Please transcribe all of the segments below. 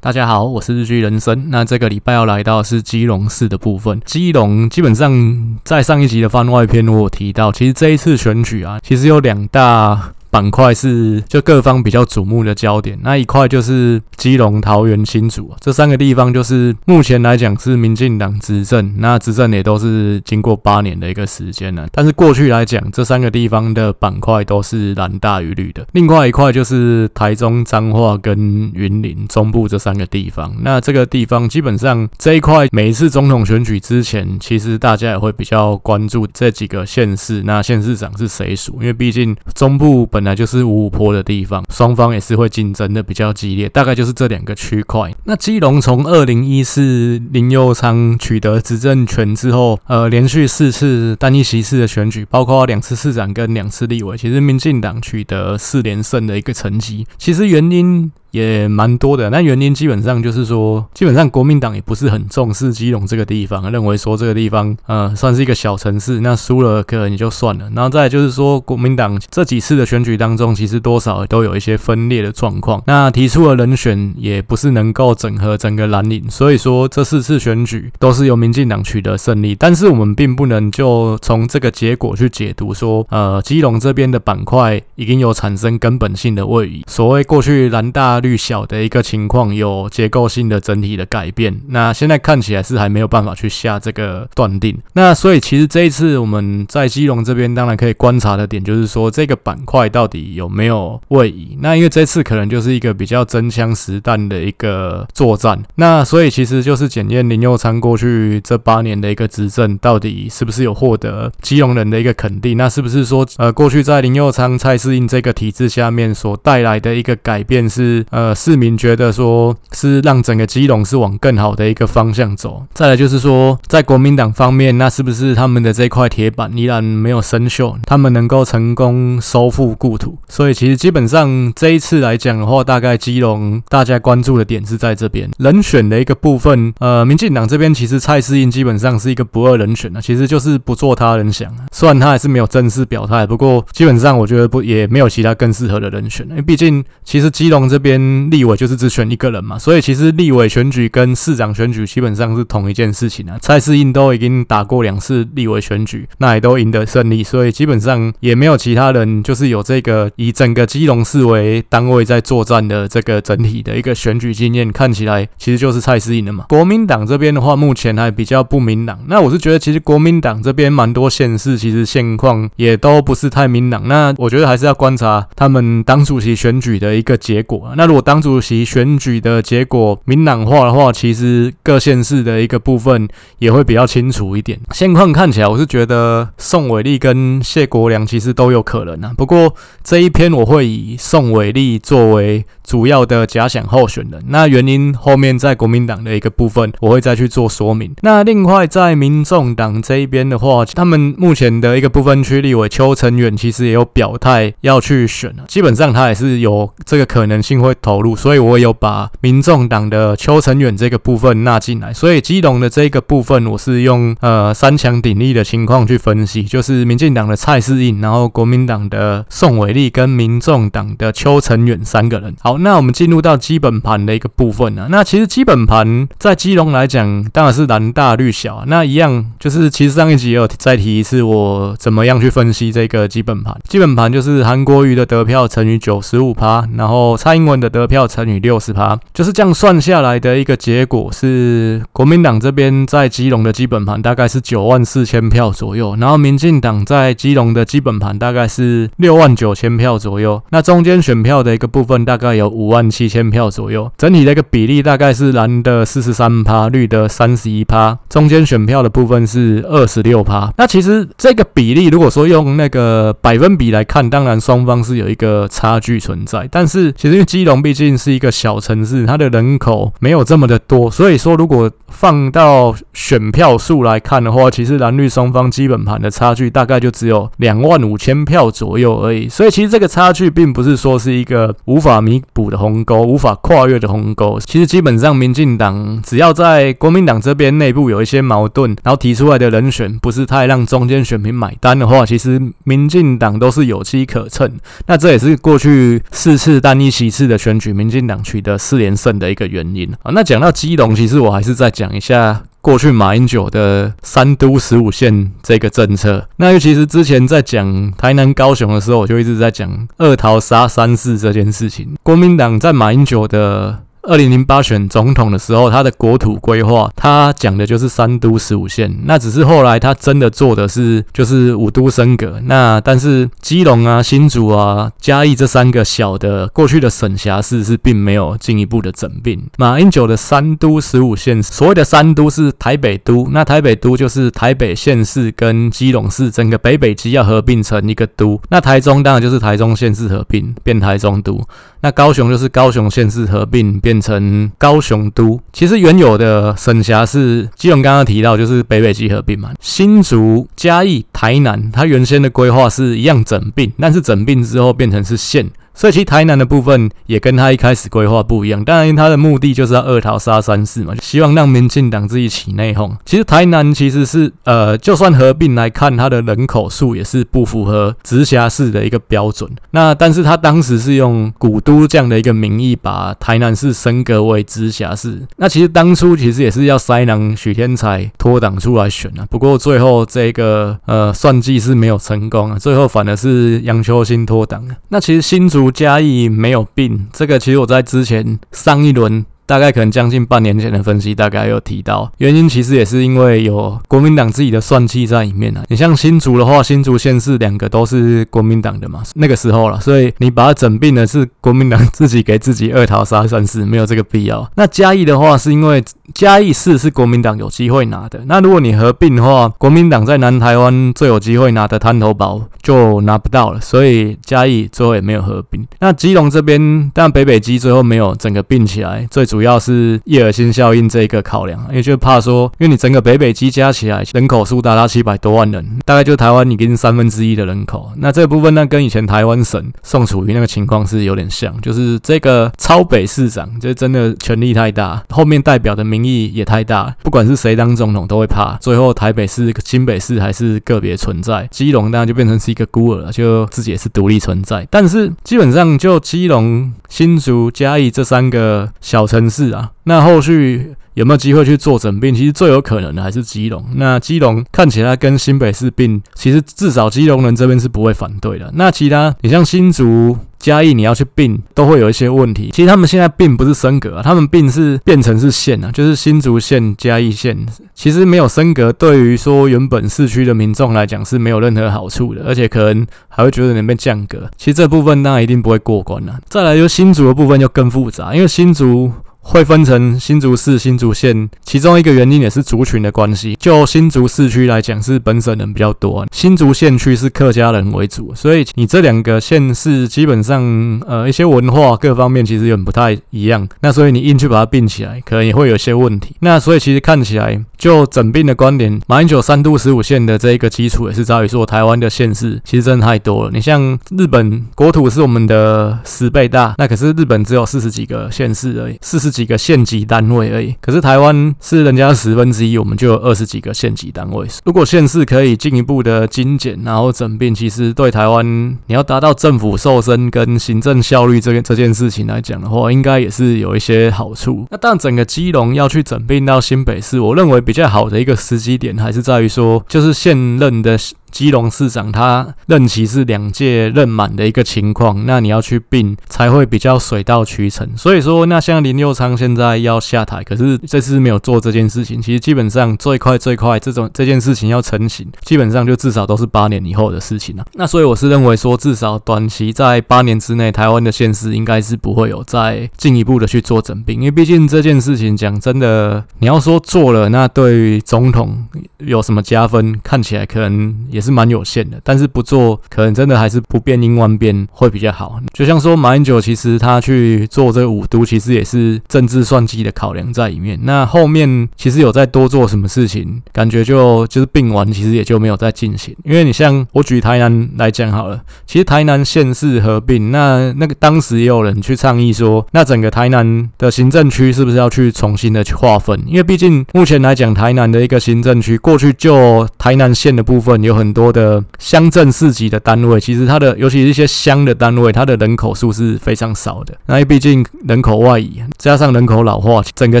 大家好，我是日剧人生。那这个礼拜要来到是基隆市的部分。基隆基本上在上一集的番外篇我有提到，其实这一次选举啊，其实有两大。板块是就各方比较瞩目的焦点，那一块就是基隆、桃园、新竹这三个地方，就是目前来讲是民进党执政，那执政也都是经过八年的一个时间了。但是过去来讲，这三个地方的板块都是蓝大于绿的。另外一块就是台中、彰化跟云林中部这三个地方。那这个地方基本上这一块，每一次总统选举之前，其实大家也会比较关注这几个县市，那县市长是谁属？因为毕竟中部本本来就是五五坡的地方，双方也是会竞争的比较激烈，大概就是这两个区块。那基隆从二零一四林佑昌取得执政权之后，呃，连续四次单一席次的选举，包括两次市长跟两次立委，其实民进党取得四连胜的一个成绩。其实原因。也蛮多的，那原因基本上就是说，基本上国民党也不是很重视基隆这个地方，认为说这个地方，呃，算是一个小城市，那输了可能也就算了。然后再就是说，国民党这几次的选举当中，其实多少都有一些分裂的状况。那提出的人选也不是能够整合整个蓝领，所以说这四次选举都是由民进党取得胜利。但是我们并不能就从这个结果去解读说，呃，基隆这边的板块已经有产生根本性的位移。所谓过去蓝大。率小的一个情况有结构性的整体的改变，那现在看起来是还没有办法去下这个断定。那所以其实这一次我们在基隆这边当然可以观察的点就是说，这个板块到底有没有位移？那因为这次可能就是一个比较真枪实弹的一个作战，那所以其实就是检验林右昌过去这八年的一个执政到底是不是有获得基隆人的一个肯定？那是不是说呃过去在林右昌、蔡适应这个体制下面所带来的一个改变是？呃，市民觉得说是让整个基隆是往更好的一个方向走。再来就是说，在国民党方面，那是不是他们的这块铁板依然没有生锈？他们能够成功收复故土？所以其实基本上这一次来讲的话，大概基隆大家关注的点是在这边人选的一个部分。呃，民进党这边其实蔡适应基本上是一个不二人选啊，其实就是不做他人想。虽然他还是没有正式表态，不过基本上我觉得不也没有其他更适合的人选，因为毕竟其实基隆这边。立委就是只选一个人嘛，所以其实立委选举跟市长选举基本上是同一件事情啊。蔡适应都已经打过两次立委选举，那也都赢得胜利，所以基本上也没有其他人就是有这个以整个基隆市为单位在作战的这个整体的一个选举经验，看起来其实就是蔡适应的嘛。国民党这边的话，目前还比较不明朗。那我是觉得，其实国民党这边蛮多县市，其实现况也都不是太明朗。那我觉得还是要观察他们党主席选举的一个结果。那如果党主席选举的结果明朗化的话，其实各县市的一个部分也会比较清楚一点。现况看起来，我是觉得宋伟立跟谢国梁其实都有可能啊。不过这一篇我会以宋伟立作为主要的假想候选人。那原因后面在国民党的一个部分，我会再去做说明。那另外在民众党这一边的话，他们目前的一个不分区立委邱成远其实也有表态要去选，基本上他也是有这个可能性会投入。所以我有把民众党的邱成远这个部分纳进来，所以基隆的这个部分我是用呃三强鼎立的情况去分析，就是民进党的蔡适应，然后国民党的宋伟立跟民众党的邱成远三个人。好，那我们进入到基本盘的一个部分呢。那其实基本盘在基隆来讲，当然是蓝大绿小。那一样就是，其实上一集也有再提一次，我怎么样去分析这个基本盘。基本盘就是韩国瑜的得票乘以九十五趴，然后蔡英文的得票。乘以六十趴，就是这样算下来的一个结果是，国民党这边在基隆的基本盘大概是九万四千票左右，然后民进党在基隆的基本盘大概是六万九千票左右，那中间选票的一个部分大概有五万七千票左右，整体的一个比例大概是蓝的四十三趴，绿的三十一趴，中间选票的部分是二十六趴。那其实这个比例如果说用那个百分比来看，当然双方是有一个差距存在，但是其实因为基隆毕竟。是一个小城市，它的人口没有这么的多，所以说如果放到选票数来看的话，其实蓝绿双方基本盘的差距大概就只有两万五千票左右而已。所以其实这个差距并不是说是一个无法弥补的鸿沟，无法跨越的鸿沟。其实基本上，民进党只要在国民党这边内部有一些矛盾，然后提出来的人选不是太让中间选民买单的话，其实民进党都是有机可乘。那这也是过去四次单一席次的选举，民进党取得四连胜的一个原因啊。那讲到基隆，其实我还是再讲一下过去马英九的三都十五县这个政策。那尤其是之前在讲台南、高雄的时候，我就一直在讲二桃杀三士这件事情。国民党在马英九的二零零八选总统的时候，他的国土规划，他讲的就是三都十五县。那只是后来他真的做的是就是五都升格。那但是基隆啊、新竹啊、嘉义这三个小的过去的省辖市是并没有进一步的整并。马英九的三都十五县，所谓的三都是台北都，那台北都就是台北县市跟基隆市整个北北基要合并成一个都。那台中当然就是台中县市合并变台中都。那高雄就是高雄县市合并变成高雄都。其实原有的省辖市，基隆刚刚提到就是北北基合并嘛。新竹、嘉义、台南，它原先的规划是一样整并，但是整并之后变成是县。所以其实台南的部分也跟他一开始规划不一样，当然他的目的就是要二桃杀三士嘛，希望让民进党自己起内讧。其实台南其实是呃，就算合并来看，它的人口数也是不符合直辖市的一个标准。那但是他当时是用古都这样的一个名义，把台南市升格为直辖市。那其实当初其实也是要塞囊许天才脱党出来选啊，不过最后这个呃算计是没有成功啊，最后反而是杨秋兴脱党。那其实新竹。嘉义没有病，这个其实我在之前上一轮。大概可能将近半年前的分析，大概有提到原因，其实也是因为有国民党自己的算计在里面啊。你像新竹的话，新竹县市两个都是国民党的嘛，那个时候了，所以你把它整并的是国民党自己给自己二桃杀三士，没有这个必要。那嘉义的话，是因为嘉义市是国民党有机会拿的，那如果你合并的话，国民党在南台湾最有机会拿的滩头堡就拿不到了，所以嘉义最后也没有合并。那基隆这边，但北北基最后没有整个并起来，最主。主要是叶尔辛效应这一个考量，因为就怕说，因为你整个北北基加起来人口数达到七百多万人，大概就台湾已经三分之一的人口。那这部分呢，跟以前台湾省宋楚瑜那个情况是有点像，就是这个超北市长，就真的权力太大，后面代表的民意也太大，不管是谁当总统都会怕。最后台北市、新北市还是个别存在，基隆当然就变成是一个孤儿了，就自己也是独立存在。但是基本上就基隆、新竹、嘉义这三个小城。是啊，那后续有没有机会去做整并？其实最有可能的还是基隆。那基隆看起来跟新北市并，其实至少基隆人这边是不会反对的。那其他，你像新竹、嘉义，你要去并，都会有一些问题。其实他们现在并不是升格啊，他们并是变成是县啊，就是新竹县、嘉义县。其实没有升格，对于说原本市区的民众来讲是没有任何好处的，而且可能还会觉得你被降格。其实这部分当然一定不会过关了啊。再来就新竹的部分就更复杂，因为新竹。会分成新竹市、新竹县，其中一个原因也是族群的关系。就新竹市区来讲，是本省人比较多；新竹县区是客家人为主，所以你这两个县市基本上，呃，一些文化各方面其实有点不太一样。那所以你硬去把它并起来，可能也会有些问题。那所以其实看起来，就整并的观点，马英九三都十五县的这一个基础，也是在于说台湾的县市其实真的太多了。你像日本国土是我们的十倍大，那可是日本只有四十几个县市而已，四十几个县级单位而已。可是台湾是人家十分之一，我们就有二十几个县级单位。如果县市可以进一步的精简，然后整并，其实对台湾你要达到政府瘦身跟行政效率这件 这件事情来讲的话，应该也是有一些好处。那但，整个基隆要去整并到新北市，我认为比较好的一个时机点，还是在于说，就是现任的。基隆市长他任期是两届任满的一个情况，那你要去并才会比较水到渠成。所以说，那像林佑昌现在要下台，可是这次没有做这件事情。其实基本上最快最快这种这件事情要成型，基本上就至少都是八年以后的事情了。那所以我是认为说，至少短期在八年之内，台湾的县市应该是不会有再进一步的去做整并，因为毕竟这件事情讲真的，你要说做了，那对于总统有什么加分？看起来可能也是蛮有限的，但是不做可能真的还是不变应万变会比较好。就像说马英九其实他去做这个五都，其实也是政治算计的考量在里面。那后面其实有再多做什么事情，感觉就就是并完，其实也就没有再进行。因为你像我举台南来讲好了，其实台南县市合并，那那个当时也有人去倡议说，那整个台南的行政区是不是要去重新的去划分？因为毕竟目前来讲，台南的一个行政区过去就台南县的部分有很。很多的乡镇市级的单位，其实它的尤其是一些乡的单位，它的人口数是非常少的。那毕竟人口外移，加上人口老化，整个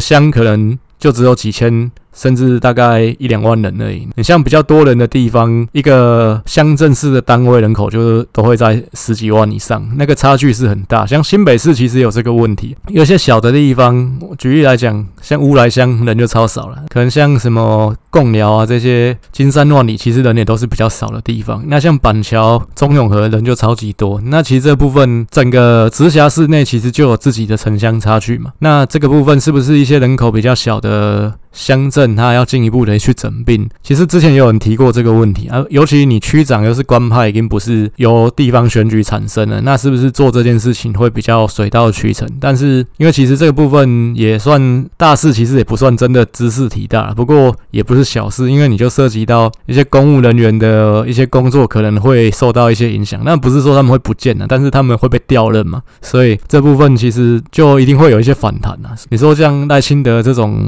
乡可能就只有几千。甚至大概一两万人而已。你像比较多人的地方，一个乡镇市的单位人口就是都会在十几万以上，那个差距是很大。像新北市其实有这个问题，有些小的地方，举例来讲，像乌来乡人就超少了，可能像什么贡寮啊这些金山万里，其实人也都是比较少的地方。那像板桥、中永和人就超级多。那其实这部分整个直辖市内其实就有自己的城乡差距嘛。那这个部分是不是一些人口比较小的乡镇？他要进一步的去整并，其实之前也有人提过这个问题啊，尤其你区长又是官派，已经不是由地方选举产生了，那是不是做这件事情会比较水到渠成？但是因为其实这个部分也算大事，其实也不算真的兹事体大，不过也不是小事，因为你就涉及到一些公务人员的一些工作可能会受到一些影响，那不是说他们会不见了，但是他们会被调任嘛，所以这部分其实就一定会有一些反弹啊。你说像赖清德这种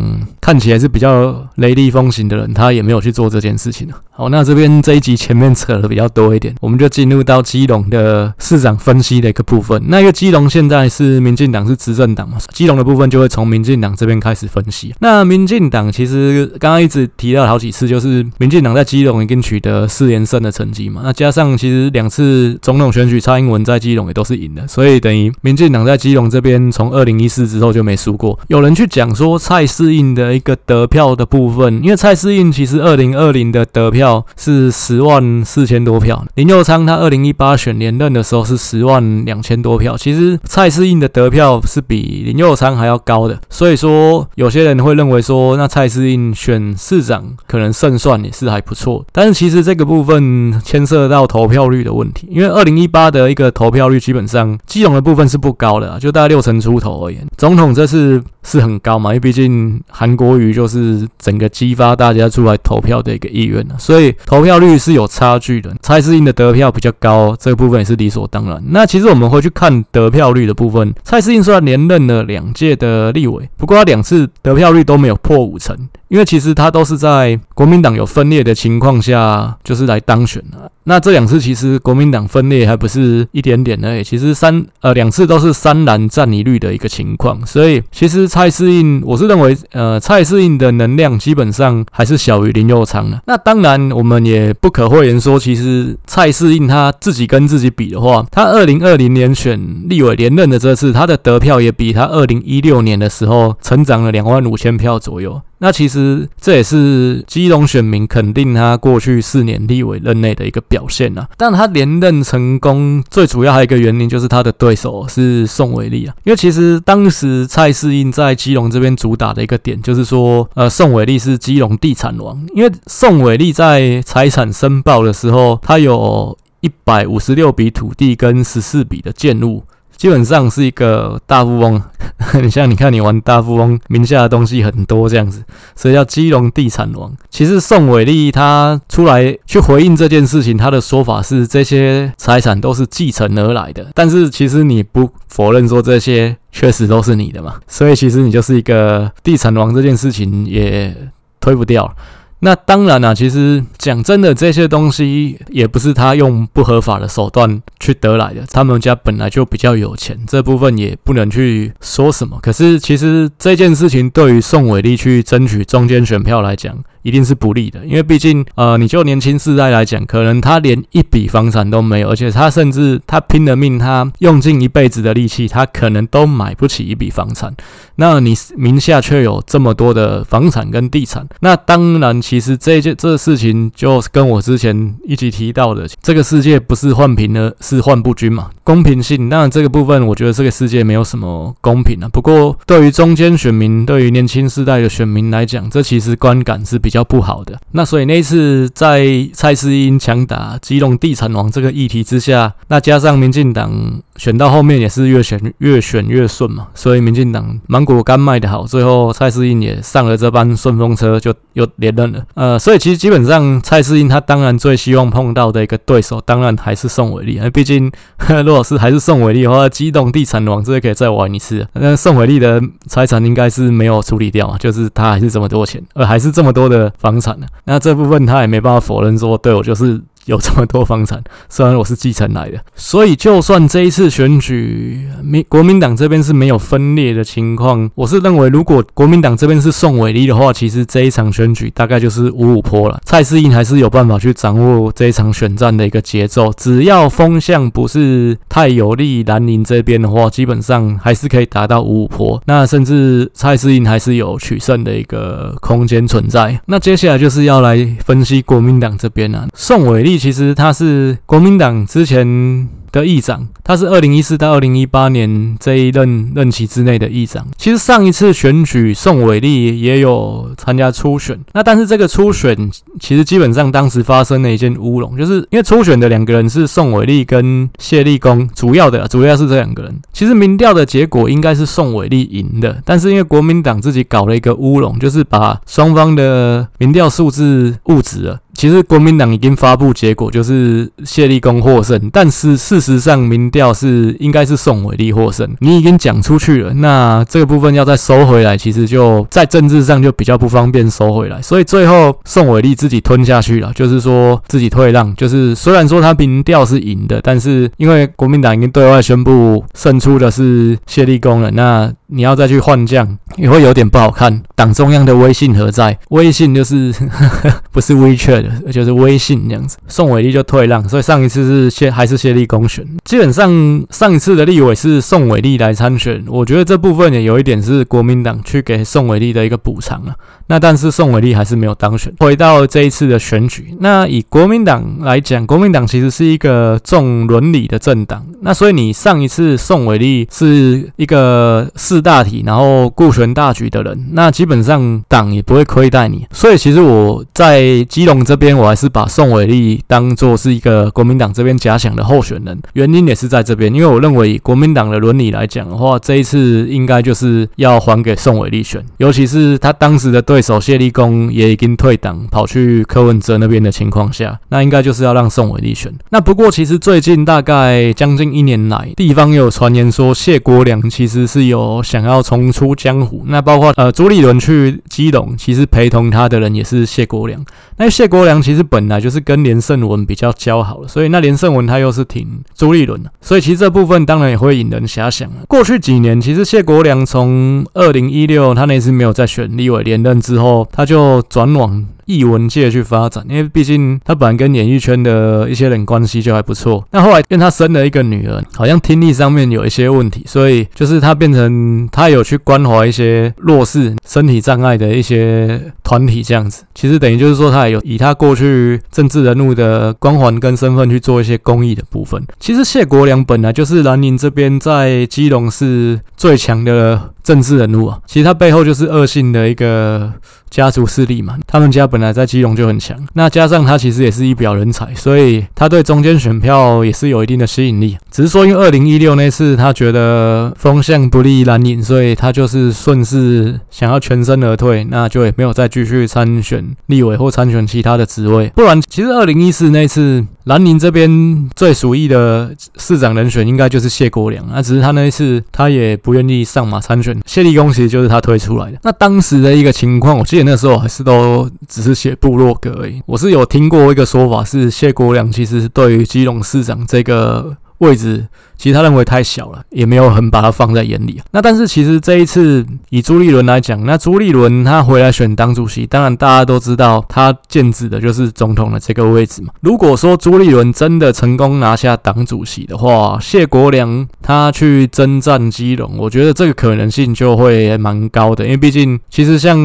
看起来也是比较。雷厉风行的人，他也没有去做这件事情。好，那这边这一集前面扯的比较多一点，我们就进入到基隆的市长分析的一个部分。那因为基隆现在是民进党是执政党嘛，基隆的部分就会从民进党这边开始分析。那民进党其实刚刚一直提到好几次，就是民进党在基隆已经取得四连胜的成绩嘛。那加上其实两次总统选举，蔡英文在基隆也都是赢的，所以等于民进党在基隆这边从二零一四之后就没输过。有人去讲说蔡适应的一个得票的部分。因为蔡适应其实二零二零的得票是十万四千多票，林佑昌他二零一八选连任的时候是十万两千多票，其实蔡适应的得票是比林佑昌还要高的，所以说有些人会认为说，那蔡适应选市长可能胜算也是还不错，但是其实这个部分牵涉到投票率的问题，因为二零一八的一个投票率基本上基隆的部分是不高的，就大概六成出头而言，总统这次是很高嘛，因为毕竟韩国瑜就是。整个激发大家出来投票的一个意愿了，所以投票率是有差距的。蔡适应的得票比较高，这个部分也是理所当然。那其实我们会去看得票率的部分，蔡适应虽然连任了两届的立委，不过他两次得票率都没有破五成。因为其实他都是在国民党有分裂的情况下，就是来当选的。那这两次其实国民党分裂还不是一点点而已，其实三呃两次都是三蓝占一绿的一个情况。所以其实蔡适应，我是认为呃蔡适应的能量基本上还是小于林佑昌的。那当然我们也不可讳言说，其实蔡适应他自己跟自己比的话，他二零二零年选立委连任的这次，他的得票也比他二零一六年的时候成长了两万五千票左右。那其实这也是基隆选民肯定他过去四年立委任内的一个表现啊。但他连任成功，最主要还有一个原因就是他的对手是宋伟立啊。因为其实当时蔡适应在基隆这边主打的一个点就是说，呃，宋伟立是基隆地产王。因为宋伟立在财产申报的时候，他有一百五十六笔土地跟十四笔的建物。基本上是一个大富翁，你像你看你玩大富翁名下的东西很多这样子，所以叫基隆地产王。其实宋伟立他出来去回应这件事情，他的说法是这些财产都是继承而来的，但是其实你不否认说这些确实都是你的嘛，所以其实你就是一个地产王，这件事情也推不掉。那当然啦，其实讲真的，这些东西也不是他用不合法的手段去得来的。他们家本来就比较有钱，这部分也不能去说什么。可是，其实这件事情对于宋伟丽去争取中间选票来讲，一定是不利的，因为毕竟，呃，你就年轻世代来讲，可能他连一笔房产都没有，而且他甚至他拼了命，他用尽一辈子的力气，他可能都买不起一笔房产。那你名下却有这么多的房产跟地产，那当然，其实这件这事情就跟我之前一直提到的，这个世界不是换平了，是换不均嘛。公平性，那这个部分，我觉得这个世界没有什么公平啊。不过，对于中间选民，对于年轻世代的选民来讲，这其实观感是比比较不好的。那所以那一次在蔡思英强打基隆地产王这个议题之下，那加上民进党选到后面也是越选越选越顺嘛，所以民进党芒果干卖得好，最后蔡适英也上了这班顺风车，就又连任了。呃，所以其实基本上蔡适英他当然最希望碰到的一个对手，当然还是宋伟立，因为毕竟 如果是还是宋伟立的话，机动地产王这个可以再玩一次。那宋伟立的财产应该是没有处理掉嘛，就是他还是这么多钱，呃还是这么多的房产呢。那这部分他也没办法否认说，对我就是。有这么多房产，虽然我是继承来的，所以就算这一次选举民国民党这边是没有分裂的情况，我是认为如果国民党这边是宋伟立的话，其实这一场选举大概就是五五坡了。蔡适应还是有办法去掌握这一场选战的一个节奏，只要风向不是太有利蓝营这边的话，基本上还是可以达到五五坡。那甚至蔡适应还是有取胜的一个空间存在。那接下来就是要来分析国民党这边啊，宋伟立。其实他是国民党之前的议长，他是二零一四到二零一八年这一任任期之内的议长。其实上一次选举，宋伟立也有参加初选。那但是这个初选，其实基本上当时发生了一件乌龙，就是因为初选的两个人是宋伟立跟谢立功，主要的主要是这两个人。其实民调的结果应该是宋伟立赢的，但是因为国民党自己搞了一个乌龙，就是把双方的民调数字误植了。其实国民党已经发布结果，就是谢立功获胜，但是事实上民调是应该是宋伟立获胜。你已经讲出去了，那这个部分要再收回来，其实就在政治上就比较不方便收回来。所以最后宋伟立自己吞下去了，就是说自己退让。就是虽然说他民调是赢的，但是因为国民党已经对外宣布胜出的是谢立功了，那你要再去换将也会有点不好看。党中央的威信何在？威信就是呵 呵不是 WeChat。就是微信这样子，宋伟立就退让，所以上一次是谢还是谢立功选。基本上上一次的立委是宋伟立来参选，我觉得这部分也有一点是国民党去给宋伟立的一个补偿啊。那但是宋伟立还是没有当选。回到这一次的选举，那以国民党来讲，国民党其实是一个重伦理的政党。那所以你上一次宋伟立是一个是大体，然后顾全大局的人，那基本上党也不会亏待你。所以其实我在基隆这边，我还是把宋伟立当做是一个国民党这边假想的候选人。原因也是在这边，因为我认为国民党的伦理来讲的话，这一次应该就是要还给宋伟立选，尤其是他当时的对。手谢立功也已经退党，跑去柯文哲那边的情况下，那应该就是要让宋伟立选。那不过其实最近大概将近一年来，地方也有传言说谢国梁其实是有想要重出江湖。那包括呃朱立伦去基隆，其实陪同他的人也是谢国梁。那谢国梁其实本来就是跟连胜文比较交好的，所以那连胜文他又是挺朱立伦的，所以其实这部分当然也会引人遐想了。过去几年，其实谢国梁从二零一六他那次没有再选立委连任。之后，他就转往艺文界去发展，因为毕竟他本来跟演艺圈的一些人关系就还不错。那后来跟他生了一个女儿，好像听力上面有一些问题，所以就是他变成他有去关怀一些弱势、身体障碍的一些团体这样子。其实等于就是说，他也有以他过去政治人物的光环跟身份去做一些公益的部分。其实谢国梁本来就是蓝营这边在基隆是最强的政治人物啊。其实他背后就是恶性的一个。家族势力嘛，他们家本来在基隆就很强，那加上他其实也是一表人才，所以他对中间选票也是有一定的吸引力。只是说，因为二零一六那次他觉得风向不利蓝营，所以他就是顺势想要全身而退，那就也没有再继续参选立委或参选其他的职位。不然，其实二零一四那次兰陵这边最属意的市长人选应该就是谢国良，那只是他那一次他也不愿意上马参选，谢立功其实就是他推出来的。那当时的一个情况，我记得。那时候还是都只是写部落格而已。我是有听过一个说法，是谢国良其实对于基隆市长这个位置。其实他认为太小了，也没有很把他放在眼里。那但是其实这一次以朱立伦来讲，那朱立伦他回来选党主席，当然大家都知道他剑指的就是总统的这个位置嘛。如果说朱立伦真的成功拿下党主席的话，谢国良他去征战基隆，我觉得这个可能性就会蛮高的，因为毕竟其实像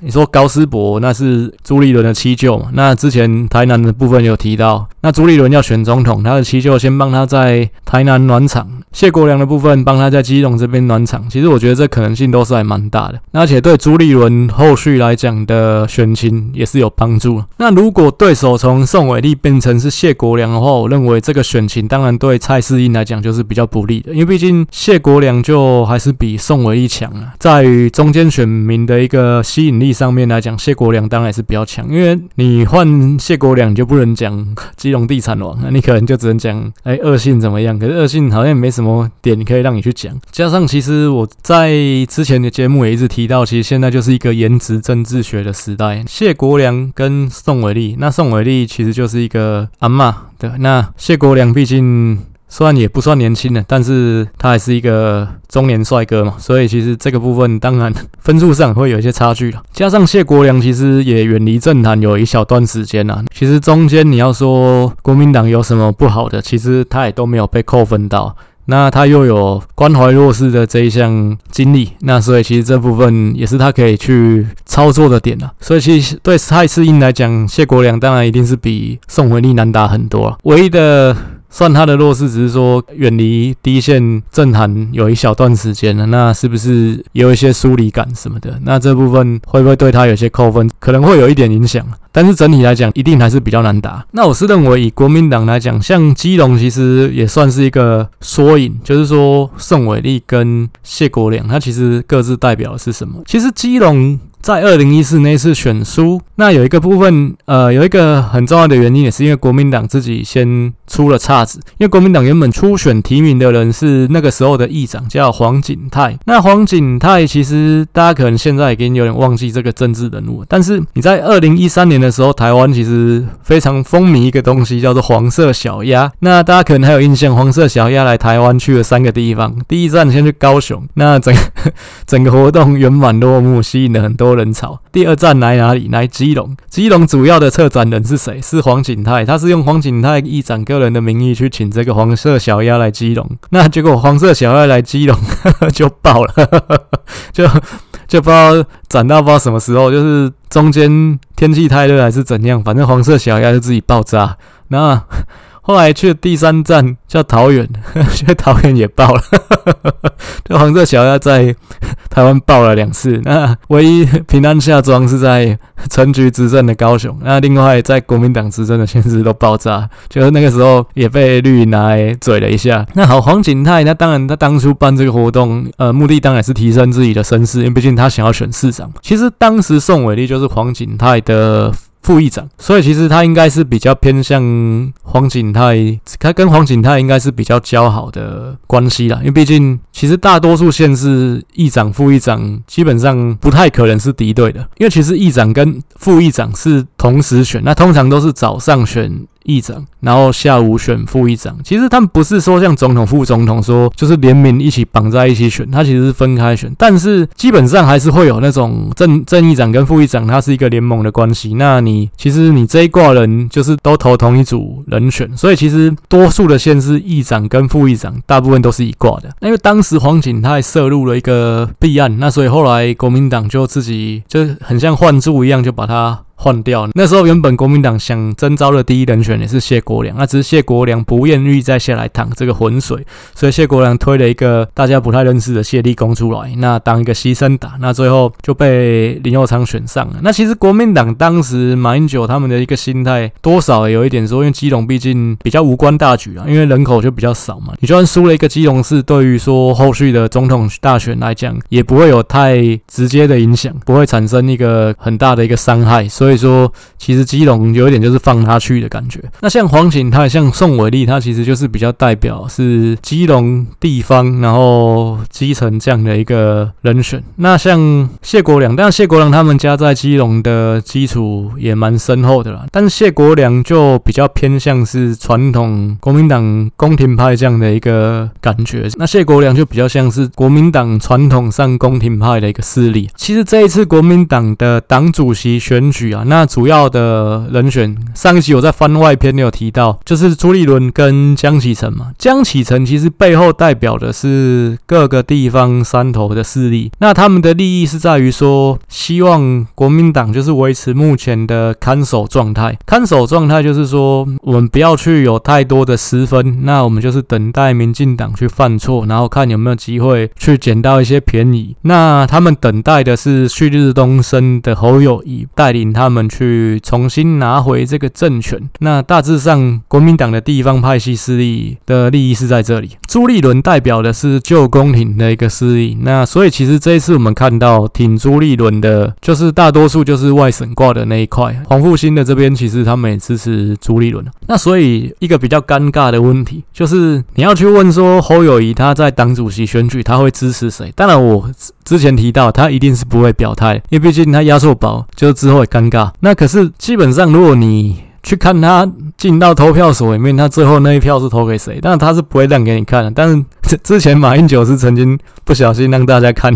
你说高思博那是朱立伦的七舅嘛，那之前台南的部分有提到，那朱立伦要选总统，他的七舅先帮他在台南暖。暖场，谢国梁的部分帮他在基隆这边暖场。其实我觉得这可能性都是还蛮大的，而且对朱立伦后续来讲的选情也是有帮助。那如果对手从宋伟立变成是谢国梁的话，我认为这个选情当然对蔡适应来讲就是比较不利的，因为毕竟谢国梁就还是比宋伟立强啊，在于中间选民的一个吸引力上面来讲，谢国梁当然也是比较强，因为你换谢国梁就不能讲基隆地产王，那你可能就只能讲哎恶性怎么样，可是恶性好像也没什么点可以让你去讲，加上其实我在之前的节目也一直提到，其实现在就是一个颜值政治学的时代，谢国良跟宋伟丽，那宋伟丽其实就是一个阿嬷，对，那谢国良毕竟。虽然也不算年轻了，但是他还是一个中年帅哥嘛，所以其实这个部分当然 分数上会有一些差距了。加上谢国梁其实也远离政坛有一小段时间了，其实中间你要说国民党有什么不好的，其实他也都没有被扣分到。那他又有关怀弱势的这一项经历，那所以其实这部分也是他可以去操作的点了。所以其实对蔡适英来讲，谢国梁当然一定是比宋伟立难打很多。唯一的。算他的弱势，只是说远离低线政坛有一小段时间了，那是不是有一些疏离感什么的？那这部分会不会对他有些扣分？可能会有一点影响，但是整体来讲，一定还是比较难打。那我是认为，以国民党来讲，像基隆其实也算是一个缩影，就是说宋伟立跟谢国梁，他其实各自代表的是什么？其实基隆。在二零一四那次选书，那有一个部分，呃，有一个很重要的原因，也是因为国民党自己先出了岔子。因为国民党原本初选提名的人是那个时候的议长，叫黄景泰。那黄景泰其实大家可能现在已经有点忘记这个政治人物，但是你在二零一三年的时候，台湾其实非常风靡一个东西，叫做黄色小鸭。那大家可能还有印象，黄色小鸭来台湾去了三个地方，第一站先去高雄，那整个 整个活动圆满落幕，吸引了很多。人潮。第二站来哪里？来基隆。基隆主要的策展人是谁？是黄景泰。他是用黄景泰议长个人的名义去请这个黄色小鸭来基隆。那结果黄色小鸭来基隆 就爆了，就就不知道展到不知道什么时候，就是中间天气太热还是怎样，反正黄色小鸭就自己爆炸。那后来去第三站叫桃园，去桃园也爆了，就黄色小鸭在。台湾爆了两次，那唯一平安下庄是在陈菊执政的高雄，那另外在国民党执政的县市都爆炸，就是那个时候也被绿营拿来嘴了一下。那好，黄景泰，那当然他当初办这个活动，呃，目的当然是提升自己的声势，因为毕竟他想要选市长。其实当时宋伟立就是黄景泰的。副议长，所以其实他应该是比较偏向黄景泰，他跟黄景泰应该是比较交好的关系啦。因为毕竟，其实大多数县市议长、副议长基本上不太可能是敌对的，因为其实议长跟副议长是同时选，那通常都是早上选。议长，然后下午选副议长。其实他们不是说像总统、副总统说就是联名一起绑在一起选，他其实是分开选。但是基本上还是会有那种正正议长跟副议长，他是一个联盟的关系。那你其实你这一挂人就是都投同一组人选，所以其实多数的县市议长跟副议长大部分都是一挂的。那因为当时黄景泰涉入了一个弊案，那所以后来国民党就自己就很像换柱一样，就把他。换掉。那时候原本国民党想征召的第一人选也是谢国梁，那只是谢国梁不愿意再下来趟这个浑水，所以谢国梁推了一个大家不太认识的谢立功出来，那当一个牺牲打，那最后就被林佑昌选上了。那其实国民党当时马英九他们的一个心态多少有一点说，因为基隆毕竟比较无关大局啊，因为人口就比较少嘛，你就算输了一个基隆市，对于说后续的总统大选来讲，也不会有太直接的影响，不会产生一个很大的一个伤害，所以。所以说，其实基隆有一点就是放他去的感觉。那像黄景泰、像宋伟立，他其实就是比较代表是基隆地方，然后基层这样的一个人选。那像谢国良，但谢国良他们家在基隆的基础也蛮深厚的啦。但是谢国良就比较偏向是传统国民党宫廷派这样的一个感觉。那谢国良就比较像是国民党传统上宫廷派的一个势力。其实这一次国民党的党主席选举啊。那主要的人选，上一集我在番外篇有提到，就是朱立伦跟江启臣嘛。江启臣其实背后代表的是各个地方山头的势力，那他们的利益是在于说，希望国民党就是维持目前的看守状态。看守状态就是说，我们不要去有太多的失分，那我们就是等待民进党去犯错，然后看有没有机会去捡到一些便宜。那他们等待的是旭日东升的侯友宜带领他他们去重新拿回这个政权。那大致上，国民党的地方派系势力的利益是在这里。朱立伦代表的是旧宫廷的一个势力。那所以其实这一次我们看到挺朱立伦的，就是大多数就是外省挂的那一块。黄复兴的这边其实他们也支持朱立伦。那所以一个比较尴尬的问题就是，你要去问说侯友谊他在党主席选举他会支持谁？当然我。之前提到他一定是不会表态，因为毕竟他压错宝，就是之后会尴尬。那可是基本上，如果你去看他进到投票所里面，他最后那一票是投给谁？但是他是不会亮给你看的，但是。之前马英九是曾经不小心让大家看，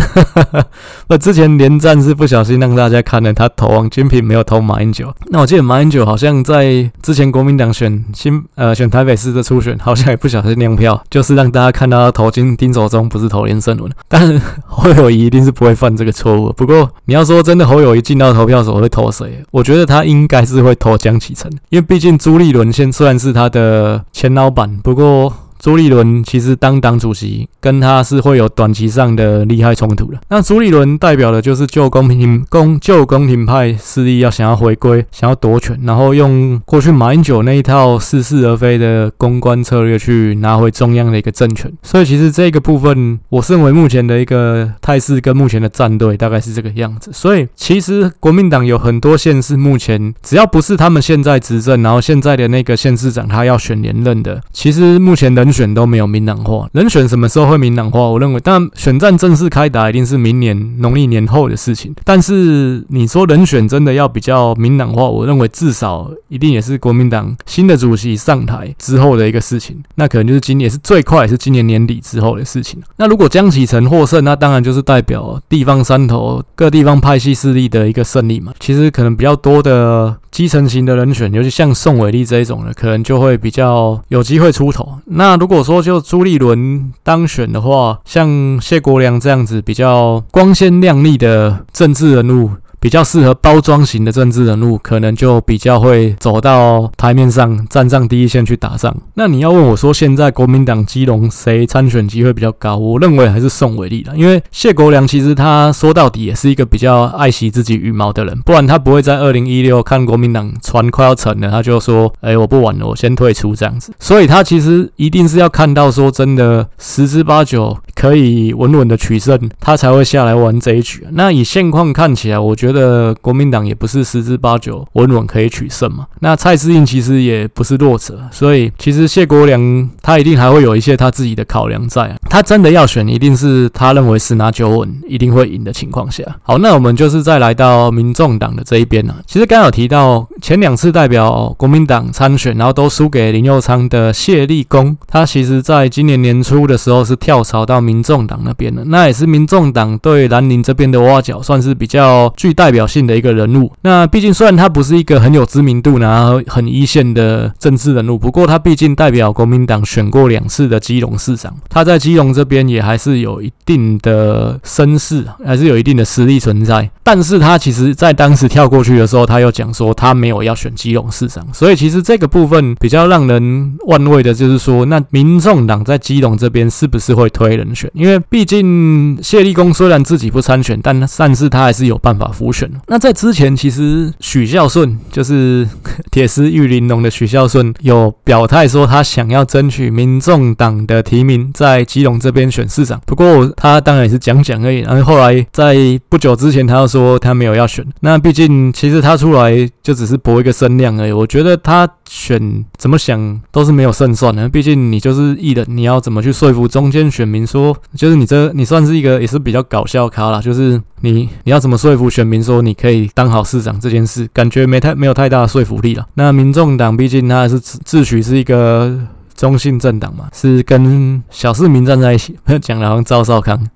那之前连战是不小心让大家看了，他投王金平没有投马英九。那我记得马英九好像在之前国民党选新呃选台北市的初选，好像也不小心亮票，就是让大家看到他投金丁守中，不是投连胜文。但是侯友宜一定是不会犯这个错误。不过你要说真的，侯友宜进到投票所会投谁？我觉得他应该是会投江启臣，因为毕竟朱立伦现虽然是他的前老板，不过。朱立伦其实当党主席，跟他是会有短期上的利害冲突的。那朱立伦代表的就是旧宫廷、公旧宫廷派势力，要想要回归，想要夺权，然后用过去马英九那一套似是而非的公关策略去拿回中央的一个政权。所以其实这个部分，我认为目前的一个态势跟目前的战队大概是这个样子。所以其实国民党有很多县市，目前只要不是他们现在执政，然后现在的那个县市长他要选连任的，其实目前人选都没有明朗化，人选什么时候会明朗化？我认为，当选战正式开打一定是明年农历年后的事情。但是你说人选真的要比较明朗化，我认为至少一定也是国民党新的主席上台之后的一个事情。那可能就是今年是最快，是今年年底之后的事情。那如果江启臣获胜，那当然就是代表地方山头各地方派系势力的一个胜利嘛。其实可能比较多的。基层型的人选，尤其像宋伟立这一种的，可能就会比较有机会出头。那如果说就朱立伦当选的话，像谢国良这样子比较光鲜亮丽的政治人物。比较适合包装型的政治人物，可能就比较会走到台面上，站上第一线去打仗。那你要问我说，现在国民党基隆谁参选机会比较高？我认为还是宋伟立啦，因为谢国梁其实他说到底也是一个比较爱惜自己羽毛的人，不然他不会在二零一六看国民党船快要沉了，他就说：“哎，我不玩了，我先退出。”这样子。所以他其实一定是要看到说真的十之八九可以稳稳的取胜，他才会下来玩这一局。那以现况看起来，我觉得。的国民党也不是十之八九稳稳可以取胜嘛。那蔡适应其实也不是弱者，所以其实谢国梁他一定还会有一些他自己的考量在啊。他真的要选，一定是他认为十拿九稳，一定会赢的情况下。好，那我们就是再来到民众党的这一边啊。其实刚有提到前两次代表国民党参选，然后都输给林佑昌的谢立功，他其实在今年年初的时候是跳槽到民众党那边的。那也是民众党对蓝营这边的挖角，算是比较巨大代表性的一个人物，那毕竟虽然他不是一个很有知名度，然后很一线的政治人物，不过他毕竟代表国民党选过两次的基隆市长，他在基隆这边也还是有一定的声势，还是有一定的实力存在。但是他其实在当时跳过去的时候，他又讲说他没有要选基隆市长，所以其实这个部分比较让人万味的就是说，那民众党在基隆这边是不是会推人选？因为毕竟谢立功虽然自己不参选，但但是他还是有办法选。那在之前，其实许孝顺就是铁丝玉玲珑的许孝顺，有表态说他想要争取民众党的提名，在基隆这边选市长。不过他当然也是讲讲而已。然后后来在不久之前，他又说他没有要选。那毕竟其实他出来就只是博一个声量而已。我觉得他选怎么想都是没有胜算的。毕竟你就是艺人，你要怎么去说服中间选民说，就是你这你算是一个也是比较搞笑咖啦，就是你你要怎么说服选民说。你可以当好市长这件事，感觉没太没有太大的说服力了。那民众党毕竟他还是自自诩是一个中性政党嘛，是跟小市民站在一起，讲的好像赵少康。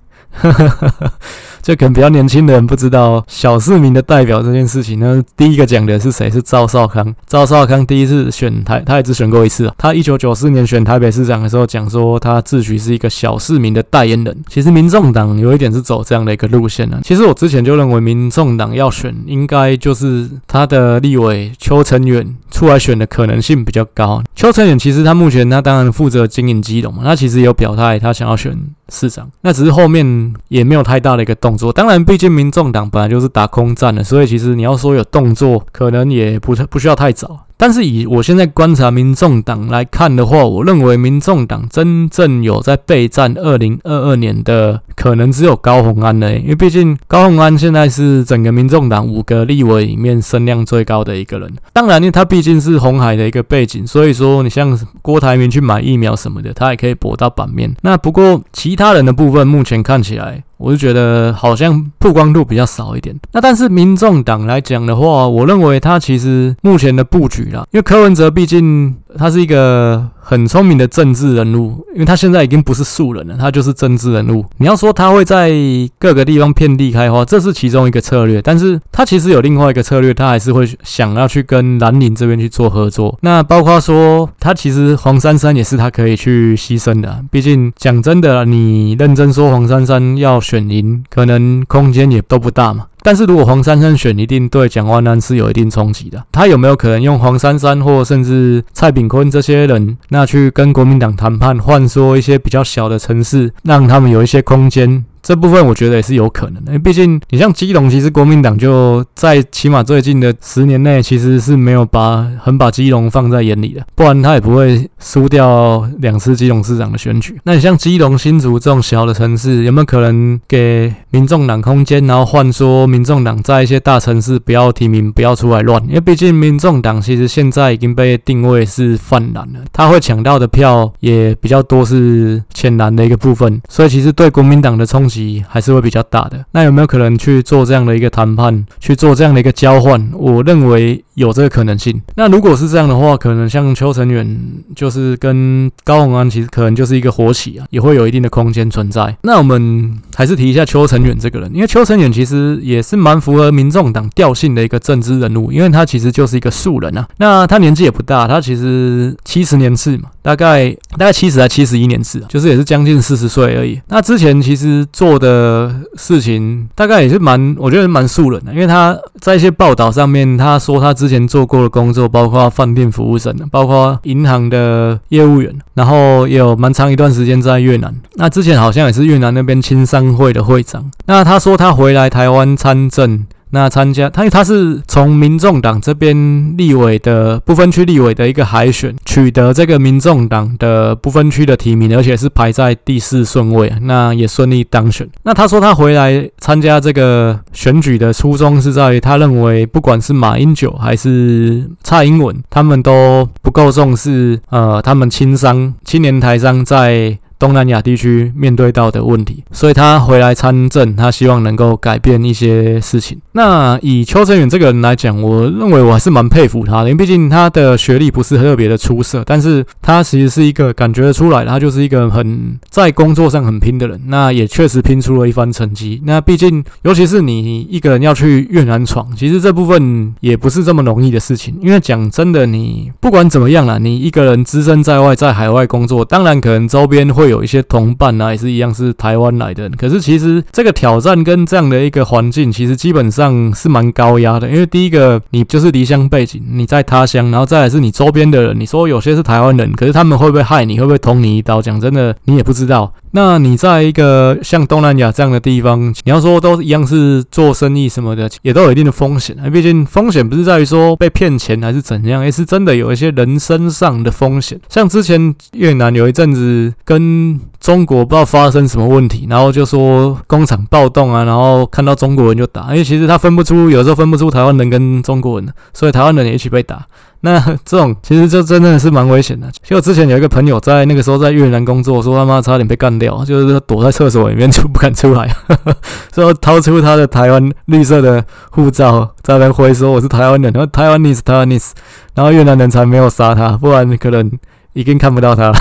就可能比较年轻的人不知道小市民的代表这件事情。那第一个讲的是谁？是赵少康。赵少康第一次选台，他也只选过一次啊。他一九九四年选台北市长的时候讲说，他自诩是一个小市民的代言人。其实民众党有一点是走这样的一个路线呢、其实我之前就认为，民众党要选，应该就是他的立委邱成远出来选的可能性比较高。邱成远其实他目前他当然负责经营基隆嘛，他其实有表态，他想要选市长，那只是后面也没有太大的一个动作。当然，毕竟民众党本来就是打空战的，所以其实你要说有动作，可能也不太不需要太早。但是以我现在观察民众党来看的话，我认为民众党真正有在备战二零二二年的可能只有高虹安了，因为毕竟高虹安现在是整个民众党五个立委里面声量最高的一个人。当然，因为他毕竟是红海的一个背景，所以说你像郭台铭去买疫苗什么的，他也可以博到版面。那不过其他人的部分，目前看起来。我就觉得好像曝光度比较少一点。那但是民众党来讲的话，我认为他其实目前的布局啦，因为柯文哲毕竟他是一个。很聪明的政治人物，因为他现在已经不是素人了，他就是政治人物。你要说他会在各个地方遍地开花，这是其中一个策略，但是他其实有另外一个策略，他还是会想要去跟蓝营这边去做合作。那包括说，他其实黄珊珊也是他可以去牺牲的。毕竟讲真的，你认真说黄珊珊要选赢，可能空间也都不大嘛。但是如果黄珊珊选，一定对蒋万安是有一定冲击的。他有没有可能用黄珊珊或甚至蔡炳坤这些人，那去跟国民党谈判，换说一些比较小的城市，让他们有一些空间？这部分我觉得也是有可能的，因为毕竟你像基隆，其实国民党就在起码最近的十年内，其实是没有把很把基隆放在眼里的，不然他也不会输掉两次基隆市长的选举。那你像基隆、新竹这种小的城市，有没有可能给民众党空间，然后换说民众党在一些大城市不要提名，不要出来乱？因为毕竟民众党其实现在已经被定位是泛蓝了，他会抢到的票也比较多是浅蓝的一个部分，所以其实对国民党的冲击。还是会比较大的，那有没有可能去做这样的一个谈判，去做这样的一个交换？我认为有这个可能性。那如果是这样的话，可能像邱成远，就是跟高虹安，其实可能就是一个活棋啊，也会有一定的空间存在。那我们还是提一下邱成远这个人，因为邱成远其实也是蛮符合民众党调性的一个政治人物，因为他其实就是一个素人啊。那他年纪也不大，他其实七十年次嘛，大概大概七十还七十一年次，就是也是将近四十岁而已。那之前其实做。的事情大概也是蛮，我觉得蛮素人的，因为他在一些报道上面，他说他之之前做过的工作，包括饭店服务生，包括银行的业务员，然后也有蛮长一段时间在越南。那之前好像也是越南那边青商会的会长。那他说他回来台湾参政。那参加他，他是从民众党这边立委的不分区立委的一个海选，取得这个民众党的不分区的提名，而且是排在第四顺位，那也顺利当选。那他说他回来参加这个选举的初衷是在于，他认为不管是马英九还是蔡英文，他们都不够重视呃，他们青商青年台商在。东南亚地区面对到的问题，所以他回来参政，他希望能够改变一些事情。那以邱成远这个人来讲，我认为我还是蛮佩服他的，因为毕竟他的学历不是特别的出色，但是他其实是一个感觉得出来，他就是一个很在工作上很拼的人。那也确实拼出了一番成绩。那毕竟，尤其是你一个人要去越南闯，其实这部分也不是这么容易的事情。因为讲真的，你不管怎么样啦，你一个人只身在外，在海外工作，当然可能周边会。会有一些同伴啊，也是一样是台湾来的。可是其实这个挑战跟这样的一个环境，其实基本上是蛮高压的。因为第一个，你就是离乡背景，你在他乡，然后再来是你周边的人。你说有些是台湾人，可是他们会不会害你？会不会捅你一刀？讲真的，你也不知道。那你在一个像东南亚这样的地方，你要说都一样是做生意什么的，也都有一定的风险。毕竟风险不是在于说被骗钱还是怎样，也是真的有一些人身上的风险。像之前越南有一阵子跟中国不知道发生什么问题，然后就说工厂暴动啊，然后看到中国人就打，因为其实他分不出，有时候分不出台湾人跟中国人，所以台湾人也一起被打。那这种其实就真的是蛮危险的。其实我之前有一个朋友在那个时候在越南工作，说他妈差点被干掉，就是躲在厕所里面就不敢出来，说掏出他的台湾绿色的护照在那挥说我是台湾人，然后台湾你是台湾你是，然后越南人才没有杀他，不然可能。已经看不到他了，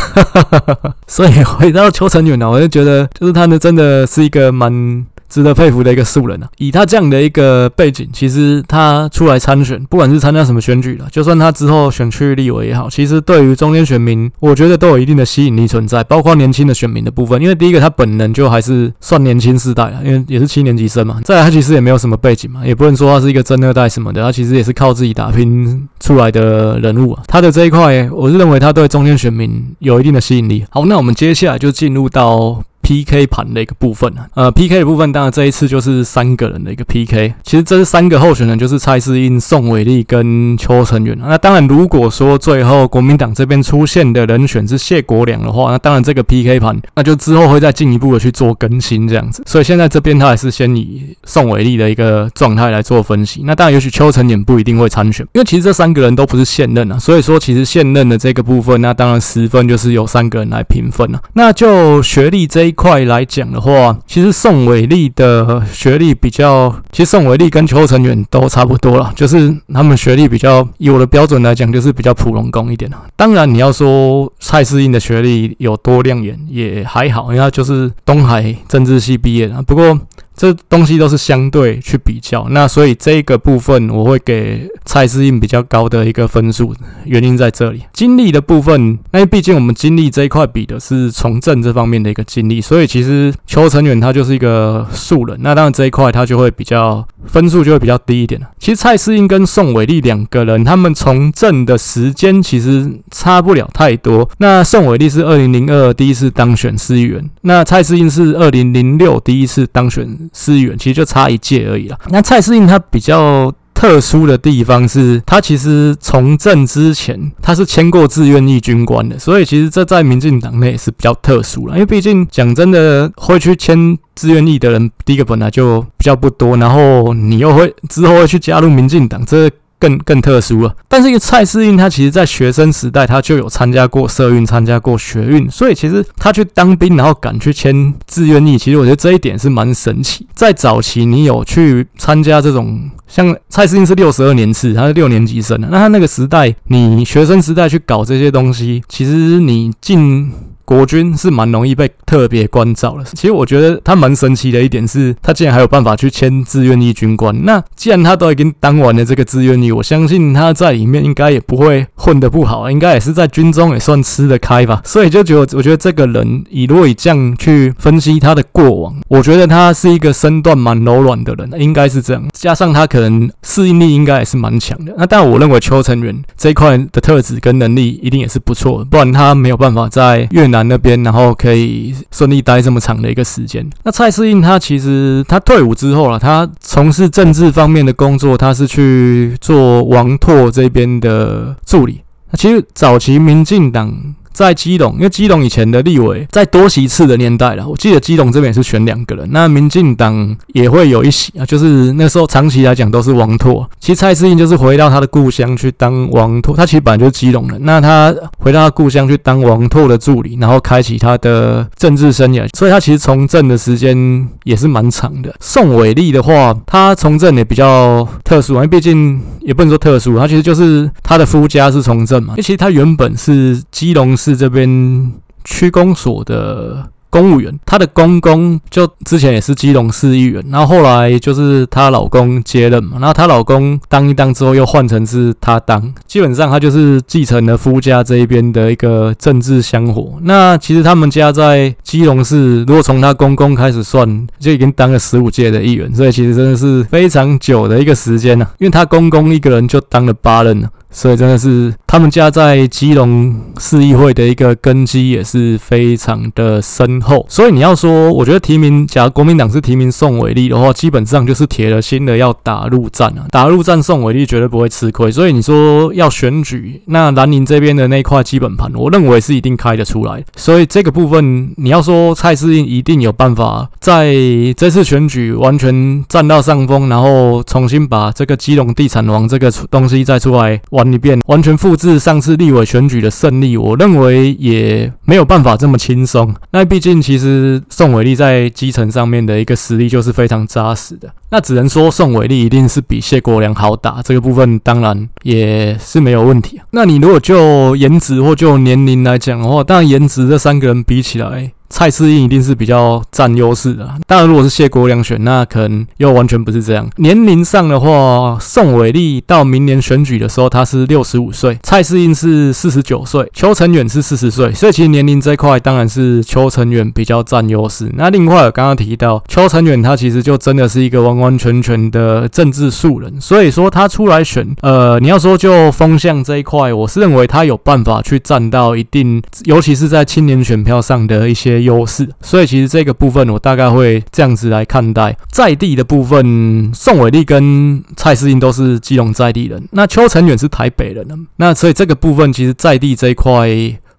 所以回到邱成远呢，我就觉得就是他呢，真的是一个蛮值得佩服的一个素人啊。以他这样的一个背景，其实他出来参选，不管是参加什么选举了，就算他之后选区立委也好，其实对于中间选民，我觉得都有一定的吸引力存在，包括年轻的选民的部分。因为第一个，他本人就还是算年轻世代了，因为也是七年级生嘛。再来，他其实也没有什么背景嘛，也不能说他是一个真二代什么的，他其实也是靠自己打拼出来的人物啊。他的这一块，我是认为他对中间选民有一定的吸引力。好，那我们接下来就进入到。PK 盘的一个部分啊，呃，PK 的部分当然这一次就是三个人的一个 PK。其实这是三个候选人，就是蔡适应、宋伟立跟邱成元。那当然，如果说最后国民党这边出现的人选是谢国梁的话，那当然这个 PK 盘那就之后会再进一步的去做更新这样子。所以现在这边他还是先以宋伟立的一个状态来做分析。那当然，也许邱成元不一定会参选，因为其实这三个人都不是现任啊。所以说，其实现任的这个部分，那当然十分就是由三个人来平分啊。那就学历这一。块来讲的话，其实宋伟立的学历比较，其实宋伟立跟邱成远都差不多了，就是他们学历比较，以我的标准来讲，就是比较普龙工一点。当然，你要说蔡思颖的学历有多亮眼，也还好，因为他就是东海政治系毕业的。不过，这东西都是相对去比较，那所以这个部分我会给蔡司印比较高的一个分数，原因在这里。经历的部分，那毕竟我们经历这一块比的是从政这方面的一个经历，所以其实邱成远他就是一个素人，那当然这一块他就会比较分数就会比较低一点了。其实蔡思英跟宋伟丽两个人，他们从政的时间其实差不了太多。那宋伟丽是二零零二第一次当选司议员，那蔡思英是二零零六第一次当选。司议员其实就差一届而已啦。那蔡适应他比较特殊的地方是，他其实从政之前他是签过志愿役军官的，所以其实这在民进党内是比较特殊了。因为毕竟讲真的，会去签志愿役的人，第一个本来就比较不多，然后你又会之后会去加入民进党，这。更更特殊了，但是一个蔡适应，他其实在学生时代他就有参加过社运，参加过学运，所以其实他去当兵，然后敢去签志愿役，其实我觉得这一点是蛮神奇。在早期，你有去参加这种，像蔡适应是六十二年次，他是六年级生的，那他那个时代，你学生时代去搞这些东西，其实你进。国军是蛮容易被特别关照的。其实我觉得他蛮神奇的一点是，他竟然还有办法去签志愿役军官。那既然他都已经当完了这个志愿役，我相信他在里面应该也不会混得不好，应该也是在军中也算吃得开吧。所以就觉得，我觉得这个人以如以这样去分析他的过往，我觉得他是一个身段蛮柔软的人，应该是这样。加上他可能适应力应该也是蛮强的。那但，我认为邱成元这一块的特质跟能力一定也是不错的，不然他没有办法在越南。南那边，然后可以顺利待这么长的一个时间。那蔡适应他其实他退伍之后了，他从事政治方面的工作，他是去做王拓这边的助理。那其实早期民进党。在基隆，因为基隆以前的立委在多席次的年代了，我记得基隆这边也是选两个人。那民进党也会有一席啊，就是那时候长期来讲都是王拓。其实蔡适应就是回到他的故乡去当王拓，他其实本来就是基隆人。那他回到他故乡去当王拓的助理，然后开启他的政治生涯。所以他其实从政的时间也是蛮长的。宋伟立的话，他从政也比较特殊，因为毕竟也不能说特殊，他其实就是他的夫家是从政嘛。因为其实他原本是基隆。是这边区公所的公务员，她的公公就之前也是基隆市议员，然后后来就是她老公接任嘛，然后她老公当一当之后又换成是她当，基本上她就是继承了夫家这一边的一个政治香火。那其实他们家在基隆市，如果从她公公开始算，就已经当了十五届的议员，所以其实真的是非常久的一个时间了，因为她公公一个人就当了八任了。所以真的是他们家在基隆市议会的一个根基也是非常的深厚。所以你要说，我觉得提名，假如国民党是提名宋伟立的话，基本上就是铁了心的要打陆战啊，打陆战宋伟立绝对不会吃亏。所以你说要选举，那蓝宁这边的那块基本盘，我认为是一定开得出来。所以这个部分，你要说蔡适应一定有办法在这次选举完全占到上风，然后重新把这个基隆地产王这个东西再出来玩。一遍完全复制上次立委选举的胜利，我认为也没有办法这么轻松。那毕竟其实宋伟立在基层上面的一个实力就是非常扎实的。那只能说宋伟立一定是比谢国良好打，这个部分当然也是没有问题。那你如果就颜值或就年龄来讲的话，当然颜值这三个人比起来。蔡适应一定是比较占优势的，当然如果是谢国梁选，那可能又完全不是这样。年龄上的话，宋伟立到明年选举的时候他是六十五岁，蔡适应是四十九岁，邱成远是四十岁，所以其实年龄这一块当然是邱成远比较占优势。那另外我刚刚提到邱成远他其实就真的是一个完完全全的政治素人，所以说他出来选，呃，你要说就风向这一块，我是认为他有办法去占到一定，尤其是在青年选票上的一些。优势，所以其实这个部分我大概会这样子来看待。在地的部分，宋伟立跟蔡适应都是基隆在地人，那邱成远是台北人，那所以这个部分其实在地这一块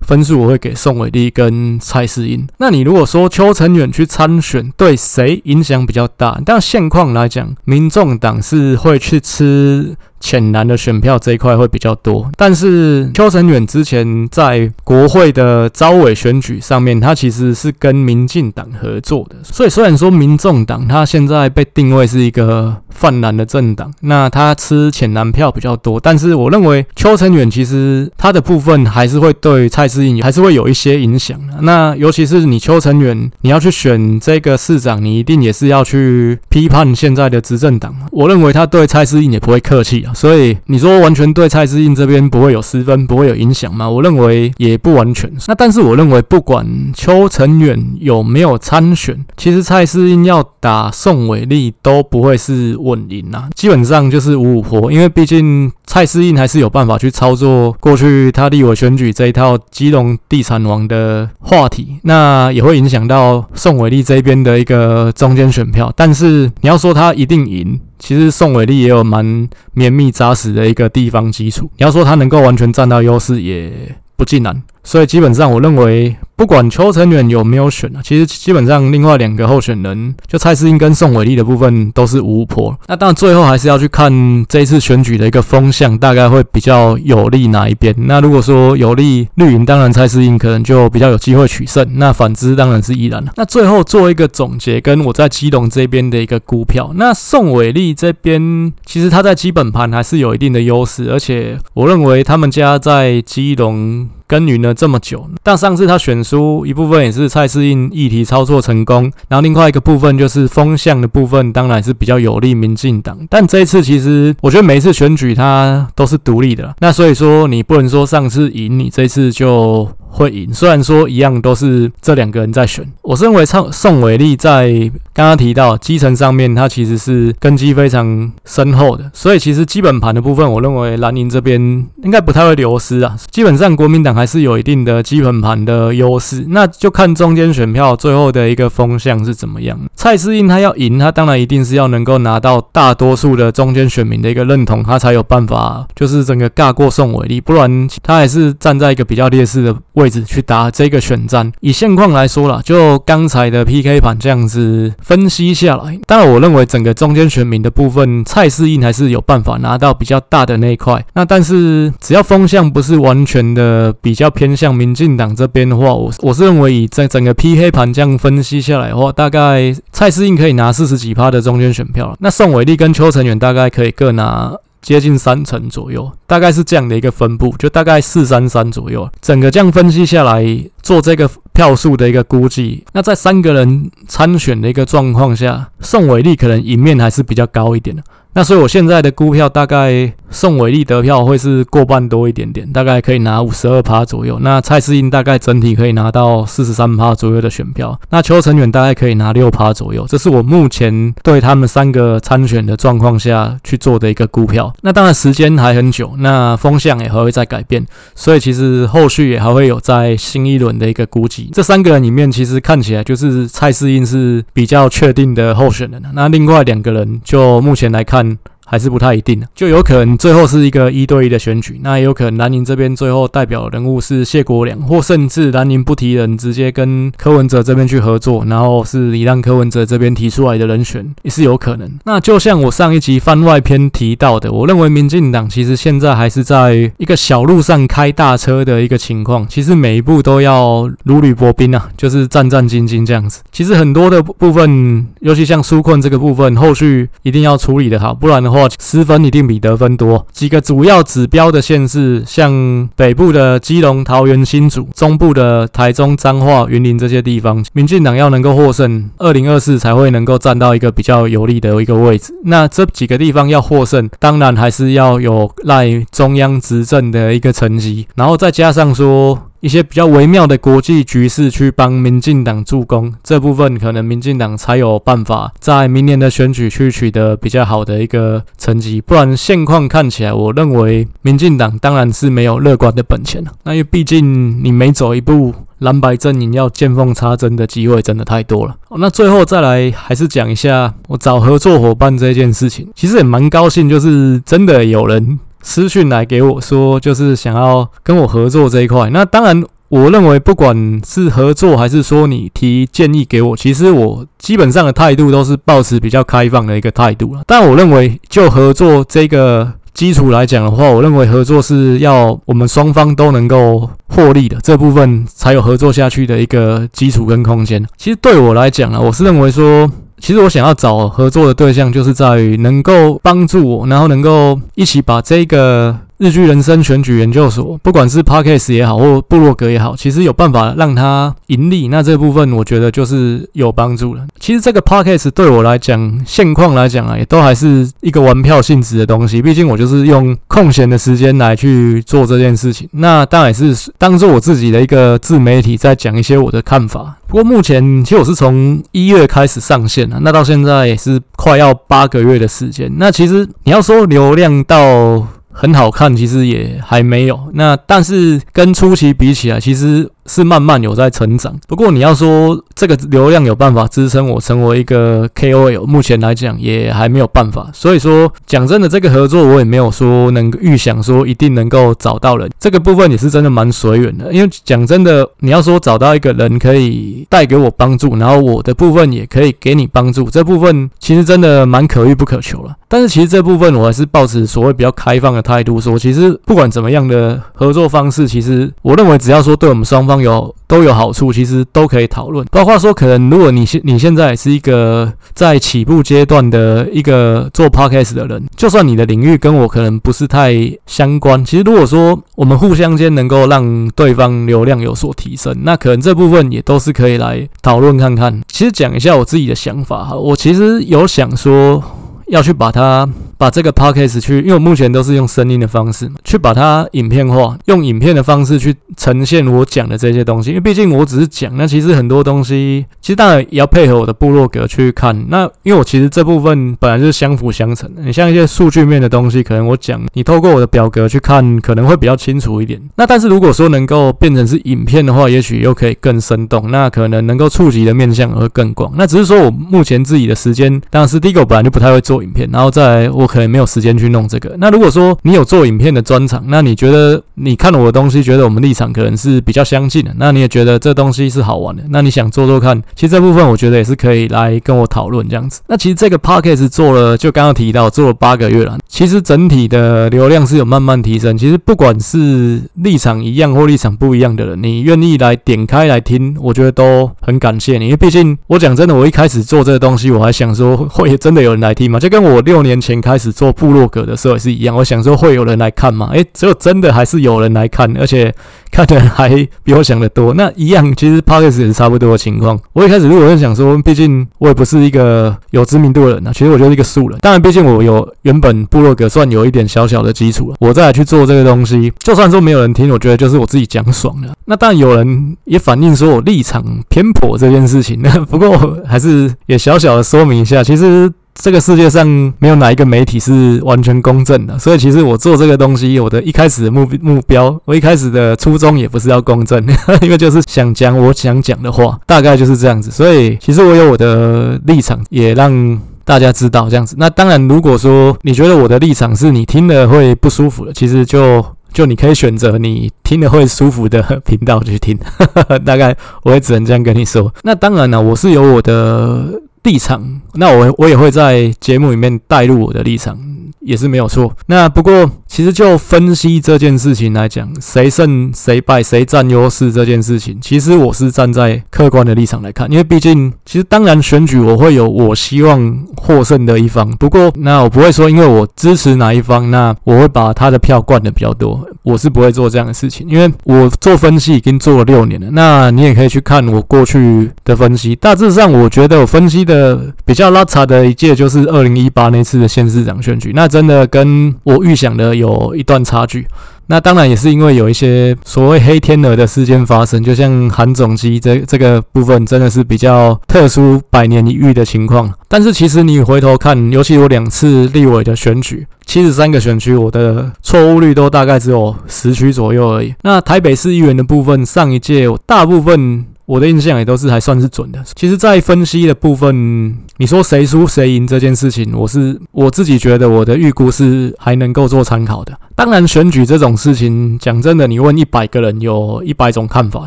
分数我会给宋伟立跟蔡适应。那你如果说邱成远去参选，对谁影响比较大？但现况来讲，民众党是会去吃。浅蓝的选票这一块会比较多，但是邱成远之前在国会的招委选举上面，他其实是跟民进党合作的，所以虽然说民众党他现在被定位是一个泛蓝的政党，那他吃浅蓝票比较多，但是我认为邱成远其实他的部分还是会对蔡适应还是会有一些影响的。那尤其是你邱成远，你要去选这个市长，你一定也是要去批判现在的执政党。我认为他对蔡适应也不会客气。所以你说完全对蔡适应这边不会有失分，不会有影响吗？我认为也不完全。那但是我认为不管邱成远有没有参选，其实蔡适应要打宋伟立都不会是稳赢啊，基本上就是五五波。因为毕竟蔡适应还是有办法去操作过去他立委选举这一套基隆地产王的话题，那也会影响到宋伟立这边的一个中间选票。但是你要说他一定赢。其实宋伟丽也有蛮绵密扎实的一个地方基础，你要说他能够完全占到优势，也不尽然。所以基本上，我认为。不管邱成远有没有选啊，其实基本上另外两个候选人，就蔡思英跟宋伟立的部分都是五五波。那当然最后还是要去看这一次选举的一个风向，大概会比较有利哪一边。那如果说有利绿营，当然蔡思英可能就比较有机会取胜。那反之当然是依然了。那最后做一个总结，跟我在基隆这边的一个估票。那宋伟立这边其实他在基本盘还是有一定的优势，而且我认为他们家在基隆耕耘了这么久，但上次他选。书一部分也是蔡适应议题操作成功，然后另外一个部分就是风向的部分，当然是比较有利民进党。但这一次其实我觉得每一次选举他都是独立的，那所以说你不能说上次赢，你这次就。会赢，虽然说一样都是这两个人在选，我是认为宋宋伟立在刚刚提到基层上面，他其实是根基非常深厚的，所以其实基本盘的部分，我认为蓝营这边应该不太会流失啊。基本上国民党还是有一定的基本盘的优势，那就看中间选票最后的一个风向是怎么样。蔡适应他要赢，他当然一定是要能够拿到大多数的中间选民的一个认同，他才有办法就是整个尬过宋伟立，不然他还是站在一个比较劣势的位。位置去打这个选战，以现况来说啦，就刚才的 PK 盘这样子分析下来，当然我认为整个中间选民的部分，蔡适应还是有办法拿到比较大的那一块。那但是只要风向不是完全的比较偏向民进党这边的话，我我是认为以这整个 PK 盘这样分析下来的话，大概蔡适应可以拿四十几趴的中间选票。那宋伟立跟邱成远大概可以各拿。接近三成左右，大概是这样的一个分布，就大概四三三左右。整个这样分析下来，做这个票数的一个估计，那在三个人参选的一个状况下，宋伟立可能赢面还是比较高一点的。那所以我现在的估票大概。宋伟立得票会是过半多一点点，大概可以拿五十二趴左右。那蔡适应大概整体可以拿到四十三趴左右的选票。那邱成远大概可以拿六趴左右。这是我目前对他们三个参选的状况下去做的一个估票。那当然时间还很久，那风向也还会再改变，所以其实后续也还会有在新一轮的一个估计。这三个人里面，其实看起来就是蔡适应是比较确定的候选人。那另外两个人，就目前来看。还是不太一定的，就有可能最后是一个一对一的选举，那也有可能南宁这边最后代表人物是谢国梁，或甚至南宁不提人，直接跟柯文哲这边去合作，然后是你让柯文哲这边提出来的人选也是有可能。那就像我上一集番外篇提到的，我认为民进党其实现在还是在一个小路上开大车的一个情况，其实每一步都要如履薄冰啊，就是战战兢兢这样子。其实很多的部分，尤其像纾困这个部分，后续一定要处理的好，不然的话，失分一定比得分多。几个主要指标的县市，像北部的基隆、桃园、新竹，中部的台中、彰化、云林这些地方，民进党要能够获胜，二零二四才会能够站到一个比较有利的一个位置。那这几个地方要获胜，当然还是要有赖中央执政的一个成绩，然后再加上说。一些比较微妙的国际局势去帮民进党助攻，这部分可能民进党才有办法在明年的选举去取得比较好的一个成绩。不然现况看起来，我认为民进党当然是没有乐观的本钱了。那因为毕竟你每走一步，蓝白阵营要见缝插针的机会真的太多了。那最后再来还是讲一下我找合作伙伴这件事情，其实也蛮高兴，就是真的有人。私讯来给我说，就是想要跟我合作这一块。那当然，我认为不管是合作还是说你提建议给我，其实我基本上的态度都是保持比较开放的一个态度了。但我认为就合作这个基础来讲的话，我认为合作是要我们双方都能够获利的，这部分才有合作下去的一个基础跟空间。其实对我来讲呢，我是认为说。其实我想要找合作的对象，就是在于能够帮助我，然后能够一起把这个。日剧人生选举研究所，不管是 Podcast 也好，或部落格也好，其实有办法让它盈利。那这部分我觉得就是有帮助了。其实这个 Podcast 对我来讲，现况来讲啊，也都还是一个玩票性质的东西。毕竟我就是用空闲的时间来去做这件事情。那当然也是当做我自己的一个自媒体，在讲一些我的看法。不过目前其实我是从一月开始上线了，那到现在也是快要八个月的时间。那其实你要说流量到。很好看，其实也还没有。那但是跟初期比起来，其实。是慢慢有在成长，不过你要说这个流量有办法支撑我成为一个 KOL，目前来讲也还没有办法。所以说，讲真的，这个合作我也没有说能预想说一定能够找到人，这个部分也是真的蛮随缘的。因为讲真的，你要说找到一个人可以带给我帮助，然后我的部分也可以给你帮助，这部分其实真的蛮可遇不可求了。但是其实这部分我还是抱持所谓比较开放的态度，说其实不管怎么样的合作方式，其实我认为只要说对我们双方。有都有好处，其实都可以讨论。包括说，可能如果你现你现在是一个在起步阶段的一个做 podcast 的人，就算你的领域跟我可能不是太相关，其实如果说我们互相间能够让对方流量有所提升，那可能这部分也都是可以来讨论看看。其实讲一下我自己的想法哈，我其实有想说要去把它。把这个 podcast 去，因为我目前都是用声音的方式，去把它影片化，用影片的方式去呈现我讲的这些东西。因为毕竟我只是讲，那其实很多东西，其实当然也要配合我的部落格去看。那因为我其实这部分本来就是相辅相成的。你像一些数据面的东西，可能我讲，你透过我的表格去看，可能会比较清楚一点。那但是如果说能够变成是影片的话，也许又可以更生动，那可能能够触及的面向会更广。那只是说我目前自己的时间，当然是第一个我本来就不太会做影片，然后再来可能没有时间去弄这个。那如果说你有做影片的专长，那你觉得你看了我的东西，觉得我们立场可能是比较相近的，那你也觉得这东西是好玩的，那你想做做看，其实这部分我觉得也是可以来跟我讨论这样子。那其实这个 podcast 做了，就刚刚提到做了八个月了，其实整体的流量是有慢慢提升。其实不管是立场一样或立场不一样的人，你愿意来点开来听，我觉得都很感谢你，因为毕竟我讲真的，我一开始做这个东西，我还想说会真的有人来听吗？就跟我六年前开开。始做部落格的时候也是一样，我想说会有人来看嘛？诶，只有真的还是有人来看，而且看的人还比我想的多。那一样，其实 Podcast 也是差不多的情况。我一开始如果是想说，毕竟我也不是一个有知名度的人啊，其实我就是一个素人。当然，毕竟我有原本部落格算有一点小小的基础了，我再来去做这个东西，就算说没有人听，我觉得就是我自己讲爽了。那当然有人也反映说我立场偏颇这件事情，不过还是也小小的说明一下，其实。这个世界上没有哪一个媒体是完全公正的，所以其实我做这个东西，我的一开始的目目标，我一开始的初衷也不是要公正，因为就是想讲我想讲的话，大概就是这样子。所以其实我有我的立场，也让大家知道这样子。那当然，如果说你觉得我的立场是你听了会不舒服的，其实就就你可以选择你听了会舒服的频道去听。大概我也只能这样跟你说。那当然了，我是有我的立场，那我我也会在节目里面带入我的立场。也是没有错。那不过，其实就分析这件事情来讲，谁胜谁败，谁占优势这件事情，其实我是站在客观的立场来看。因为毕竟，其实当然选举我会有我希望获胜的一方。不过，那我不会说，因为我支持哪一方，那我会把他的票灌的比较多。我是不会做这样的事情，因为我做分析已经做了六年了。那你也可以去看我过去的分析。大致上，我觉得我分析的呃比较拉差的一届就是二零一八那次的县市长选举。那真的跟我预想的有一段差距，那当然也是因为有一些所谓黑天鹅的事件发生，就像韩总机这这个部分真的是比较特殊、百年一遇的情况。但是其实你回头看，尤其有两次立委的选举，七十三个选区，我的错误率都大概只有十区左右而已。那台北市议员的部分，上一届大部分。我的印象也都是还算是准的。其实，在分析的部分，你说谁输谁赢这件事情，我是我自己觉得我的预估是还能够做参考的。当然，选举这种事情，讲真的，你问一百个人，有一百种看法。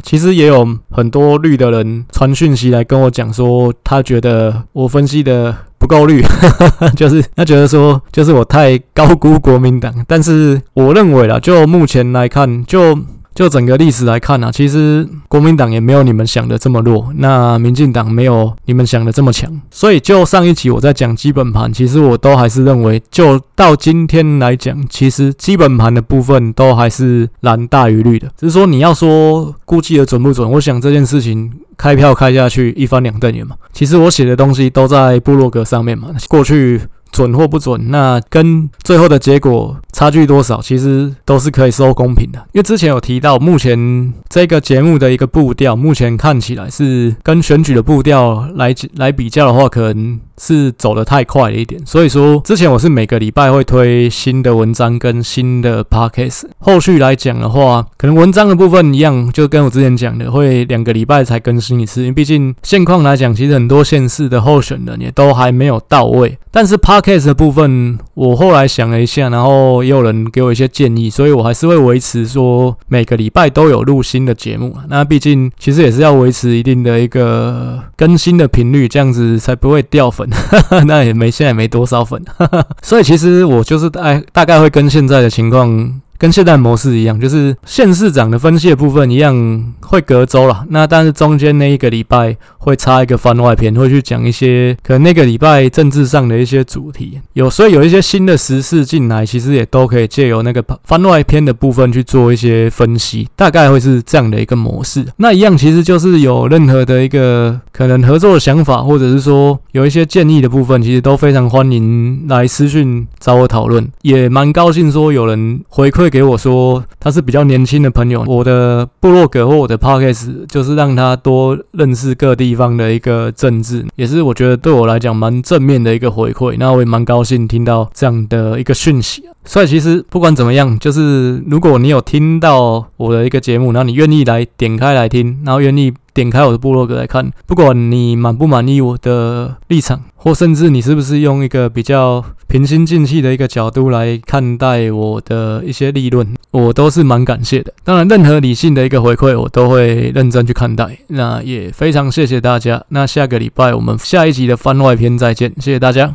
其实也有很多绿的人传讯息来跟我讲说，他觉得我分析的不够绿，就是他觉得说，就是我太高估国民党。但是我认为啦，就目前来看，就。就整个历史来看啊，其实国民党也没有你们想的这么弱，那民进党没有你们想的这么强。所以就上一集我在讲基本盘，其实我都还是认为，就到今天来讲，其实基本盘的部分都还是蓝大于绿的。只是说你要说估计的准不准，我想这件事情开票开下去一翻两瞪眼嘛。其实我写的东西都在部落格上面嘛，过去。准或不准，那跟最后的结果差距多少，其实都是可以收公平的。因为之前有提到，目前这个节目的一个步调，目前看起来是跟选举的步调来来比较的话，可能是走得太快了一点。所以说，之前我是每个礼拜会推新的文章跟新的 podcast。后续来讲的话，可能文章的部分一样，就跟我之前讲的，会两个礼拜才更新一次。因为毕竟现况来讲，其实很多县市的候选人也都还没有到位。但是 podcast 的部分，我后来想了一下，然后也有人给我一些建议，所以我还是会维持说每个礼拜都有录新的节目。那毕竟其实也是要维持一定的一个更新的频率，这样子才不会掉粉。那也没现在没多少粉，所以其实我就是大大概会跟现在的情况。跟现在模式一样，就是县市长的分析的部分一样，会隔周了。那但是中间那一个礼拜会插一个番外篇，会去讲一些可能那个礼拜政治上的一些主题。有所以有一些新的时事进来，其实也都可以借由那个番外篇的部分去做一些分析，大概会是这样的一个模式。那一样其实就是有任何的一个可能合作的想法，或者是说有一些建议的部分，其实都非常欢迎来私讯找我讨论。也蛮高兴说有人回馈给我说他是比较年轻的朋友，我的部落格或我的 podcast 就是让他多认识各地方的一个政治，也是我觉得对我来讲蛮正面的一个回馈。那我也蛮高兴听到这样的一个讯息。所以其实不管怎么样，就是如果你有听到我的一个节目，然后你愿意来点开来听，然后愿意。点开我的部落格来看，不管你满不满意我的立场，或甚至你是不是用一个比较平心静气的一个角度来看待我的一些立论，我都是蛮感谢的。当然，任何理性的一个回馈，我都会认真去看待。那也非常谢谢大家。那下个礼拜我们下一集的番外篇再见，谢谢大家。